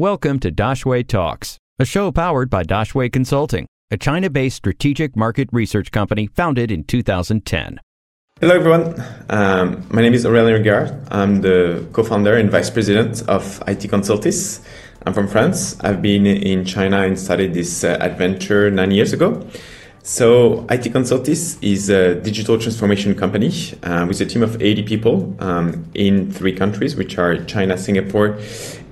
Welcome to Daxue Talks, a show powered by Daxue Consulting, a China based strategic market research company founded in 2010. Hello, everyone. Um, my name is Aurélien Rigard. I'm the co founder and vice president of IT Consultis. I'm from France. I've been in China and started this uh, adventure nine years ago. So, IT Consultis is a digital transformation company uh, with a team of 80 people um, in three countries, which are China, Singapore,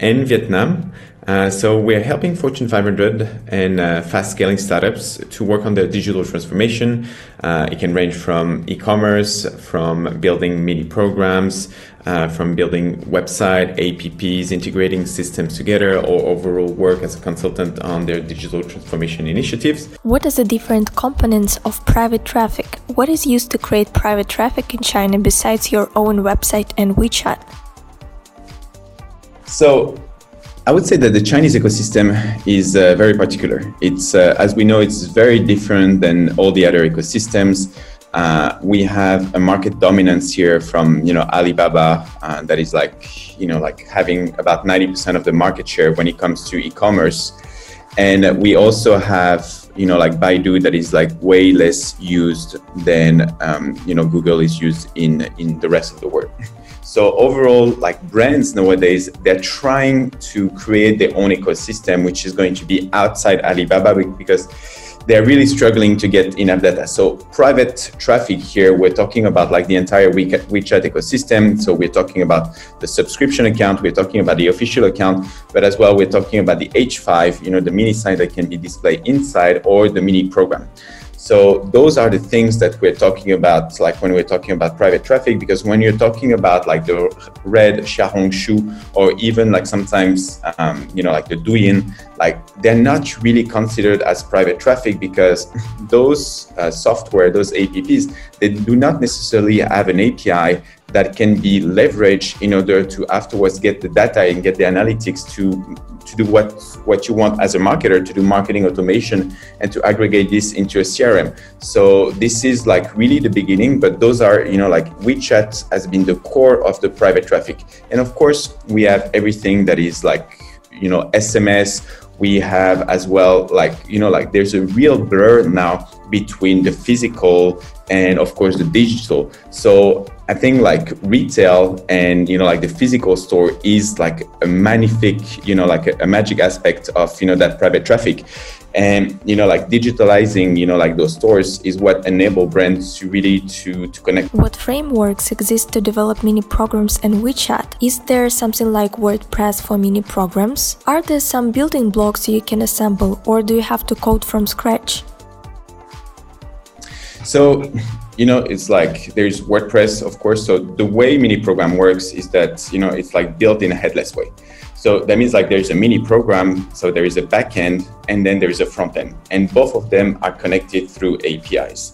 and Vietnam. Uh, so we're helping Fortune 500 and uh, fast scaling startups to work on their digital transformation. Uh, it can range from e-commerce, from building mini programs, uh, from building website, APPs, integrating systems together, or overall work as a consultant on their digital transformation initiatives. What are the different components of private traffic? What is used to create private traffic in China besides your own website and WeChat? So I would say that the Chinese ecosystem is uh, very particular. It's, uh, as we know, it's very different than all the other ecosystems. Uh, we have a market dominance here from, you know, Alibaba uh, that is like, you know, like having about 90% of the market share when it comes to e-commerce. And we also have, you know, like Baidu that is like way less used than, um, you know, Google is used in, in the rest of the world. So overall, like brands nowadays, they're trying to create their own ecosystem, which is going to be outside Alibaba because they're really struggling to get enough data. So private traffic here, we're talking about like the entire WeChat ecosystem. So we're talking about the subscription account, we're talking about the official account, but as well, we're talking about the H5, you know, the mini site that can be displayed inside or the mini program. So those are the things that we're talking about, like when we're talking about private traffic, because when you're talking about like the red Xiaohongshu or even like sometimes, um, you know, like the Douyin, like they're not really considered as private traffic because those uh, software, those APPs, they do not necessarily have an API that can be leveraged in order to afterwards get the data and get the analytics to to do what what you want as a marketer to do marketing automation and to aggregate this into a crm. So this is like really the beginning but those are you know like wechat has been the core of the private traffic. And of course we have everything that is like you know sms we have as well like you know like there's a real blur now between the physical and of course the digital. So i think like retail and you know like the physical store is like a magnific you know like a, a magic aspect of you know that private traffic and you know like digitalizing you know like those stores is what enable brands to really to to connect what frameworks exist to develop mini programs and wechat is there something like wordpress for mini programs are there some building blocks you can assemble or do you have to code from scratch so, you know, it's like there's WordPress, of course. So the way mini program works is that, you know, it's like built in a headless way. So that means like there's a mini program, so there is a backend and then there is a front end. And both of them are connected through APIs.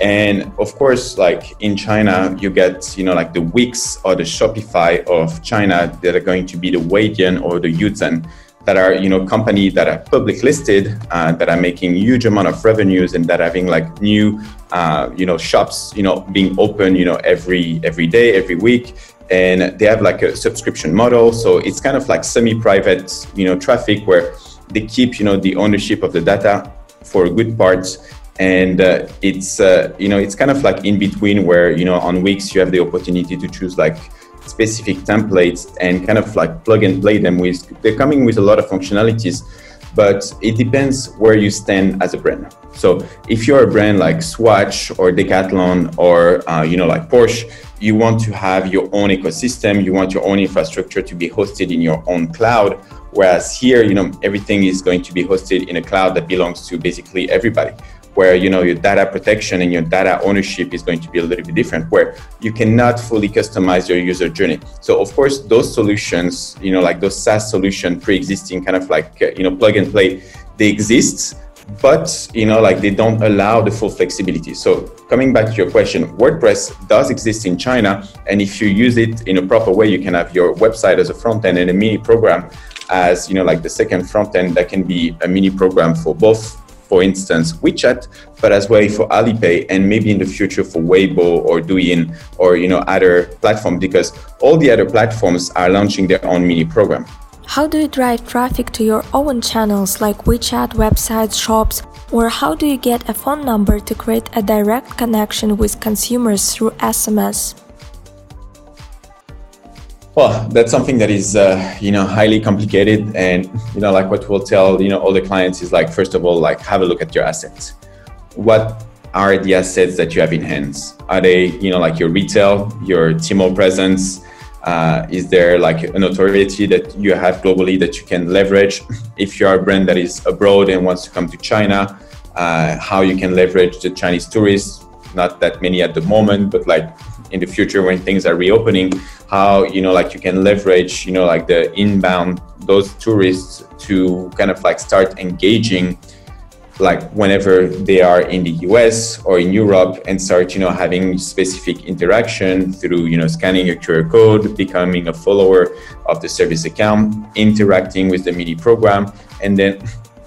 And of course, like in China, you get, you know, like the Wix or the Shopify of China that are going to be the Weidian or the Youzan that are you know companies that are public listed uh, that are making huge amount of revenues and that are having like new uh, you know shops you know being open you know every every day every week and they have like a subscription model. So it's kind of like semi-private you know traffic where they keep you know the ownership of the data for good part and uh, it's uh, you know it's kind of like in between where you know on Wix you have the opportunity to choose like specific templates and kind of like plug and play them with they're coming with a lot of functionalities but it depends where you stand as a brand. So if you're a brand like swatch or decathlon or uh, you know like porsche you want to have your own ecosystem. You want your own infrastructure to be hosted in your own cloud whereas here you know everything is going to be hosted in a cloud that belongs to basically everybody where you know your data protection and your data ownership is going to be a little bit different where you cannot fully customize your user journey. So of course those solutions you know like those saas solution pre-existing kind of like uh, you know plug and play they exist but you know like they don't allow the full flexibility so coming back to your question wordpress does exist in china and if you use it in a proper way you can have your website as a front end and a mini program as you know like the second front end that can be a mini program for both for instance, WeChat, but as well for Alipay and maybe in the future for Weibo or Douyin or you know other platforms because all the other platforms are launching their own mini program. How do you drive traffic to your own channels like WeChat, websites, shops, or how do you get a phone number to create a direct connection with consumers through SMS? Well, that's something that is, uh, you know, highly complicated, and you know, like what we'll tell, you know, all the clients is like, first of all, like have a look at your assets. What are the assets that you have in hands? Are they, you know, like your retail, your Tmall presence? Uh, is there like a authority that you have globally that you can leverage? If you are a brand that is abroad and wants to come to China, uh, how you can leverage the Chinese tourists? Not that many at the moment, but like in the future when things are reopening, how you know like you can leverage you know like the inbound those tourists to kind of like start engaging like whenever they are in the US or in Europe and start, you know, having specific interaction through, you know, scanning a QR code, becoming a follower of the service account, interacting with the mini program, and then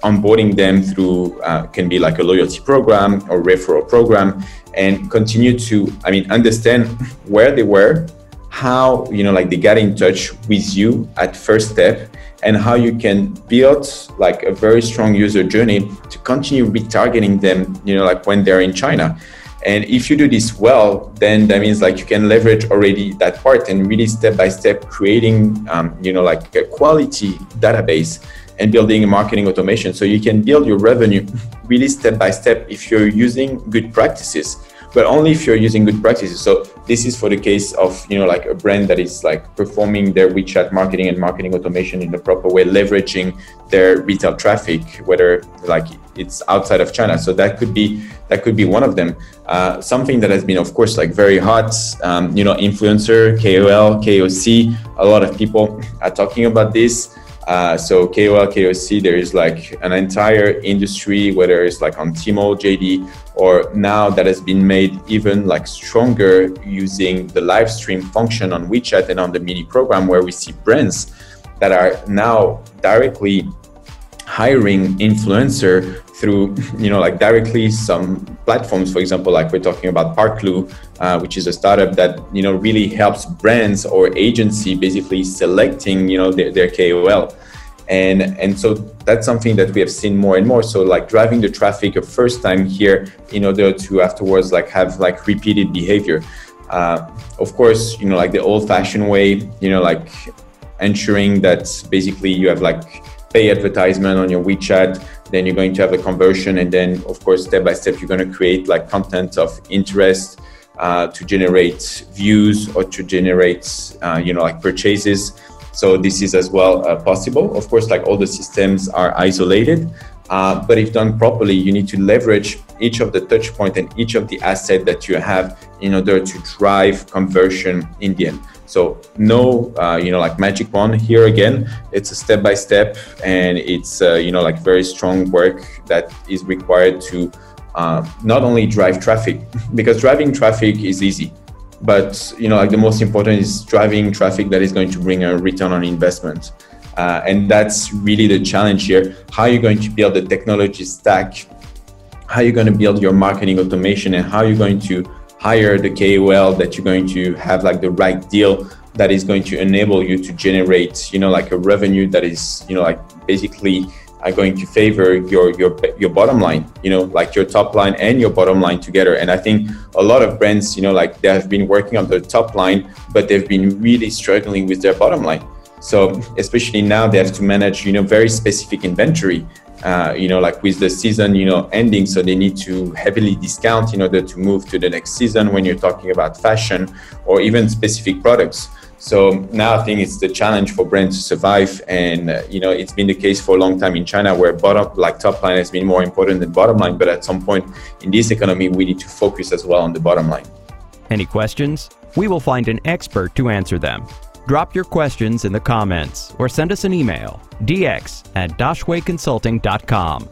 onboarding them through uh, can be like a loyalty program or referral program and continue to, I mean, understand where they were, how, you know, like they got in touch with you at first step and how you can build like a very strong user journey to continue retargeting them, you know, like when they're in China. And if you do this well, then that means like you can leverage already that part and really step by step creating, um, you know, like a quality database and building a marketing automation. So you can build your revenue really step by step if you're using good practices but only if you're using good practices. So this is for the case of you know like a brand that is like performing their WeChat marketing and marketing automation in the proper way, leveraging their retail traffic, whether like it's outside of China. So that could be that could be one of them. Uh, something that has been, of course, like very hot. Um, you know, influencer, KOL, KOC. A lot of people are talking about this. Uh, so KOL, KOC, there is like an entire industry, whether it's like on Tmall, JD, or now that has been made even like stronger using the live stream function on WeChat and on the mini program, where we see brands that are now directly hiring influencer through you know like directly some platforms. For example like we're talking about parklu uh, which is a startup that you know really helps brands or agency basically selecting you know their, their kol and and so that's something that we have seen more and more so like driving the traffic a first time here in order to afterwards like have like repeated behavior uh, of course you know like the old fashioned way you know like ensuring that basically you have like pay advertisement on your WeChat, then you're going to have a conversion, and then of course step by step you're going to create like content of interest uh, to generate views or to generate uh, you know like purchases. So this is as well uh, possible. Of course, like all the systems are isolated, uh, but if done properly, you need to leverage each of the touch point and each of the asset that you have in order to drive conversion in the end. So no, uh, you know, like magic wand here again. It's a step by step, and it's uh, you know like very strong work that is required to uh, not only drive traffic because driving traffic is easy, but you know like the most important is driving traffic that is going to bring a return on investment. Uh, and that's really the challenge here. How are you going to build the technology stack? How are you going to build your marketing automation and how are you going to hire the KOL that you're going to have like the right deal that is going to enable you to generate, you know, like a revenue that is, you know, like basically are going to favor your your your bottom line you know like your top line and your bottom line together. And i think a lot of brands you know like they have been working on their top line but they've been really struggling with their bottom line. So especially now they have to manage you know very specific inventory uh, you know, like with the season, you know, ending, so they need to heavily discount in order to move to the next season when you're talking about fashion or even specific products. So now I think it's the challenge for brands to survive, and uh, you know, it's been the case for a long time in China, where bottom, like top line, has been more important than bottom line. But at some point in this economy, we need to focus as well on the bottom line. Any questions? We will find an expert to answer them. Drop your questions in the comments or send us an email dx at daxueconsulting.com.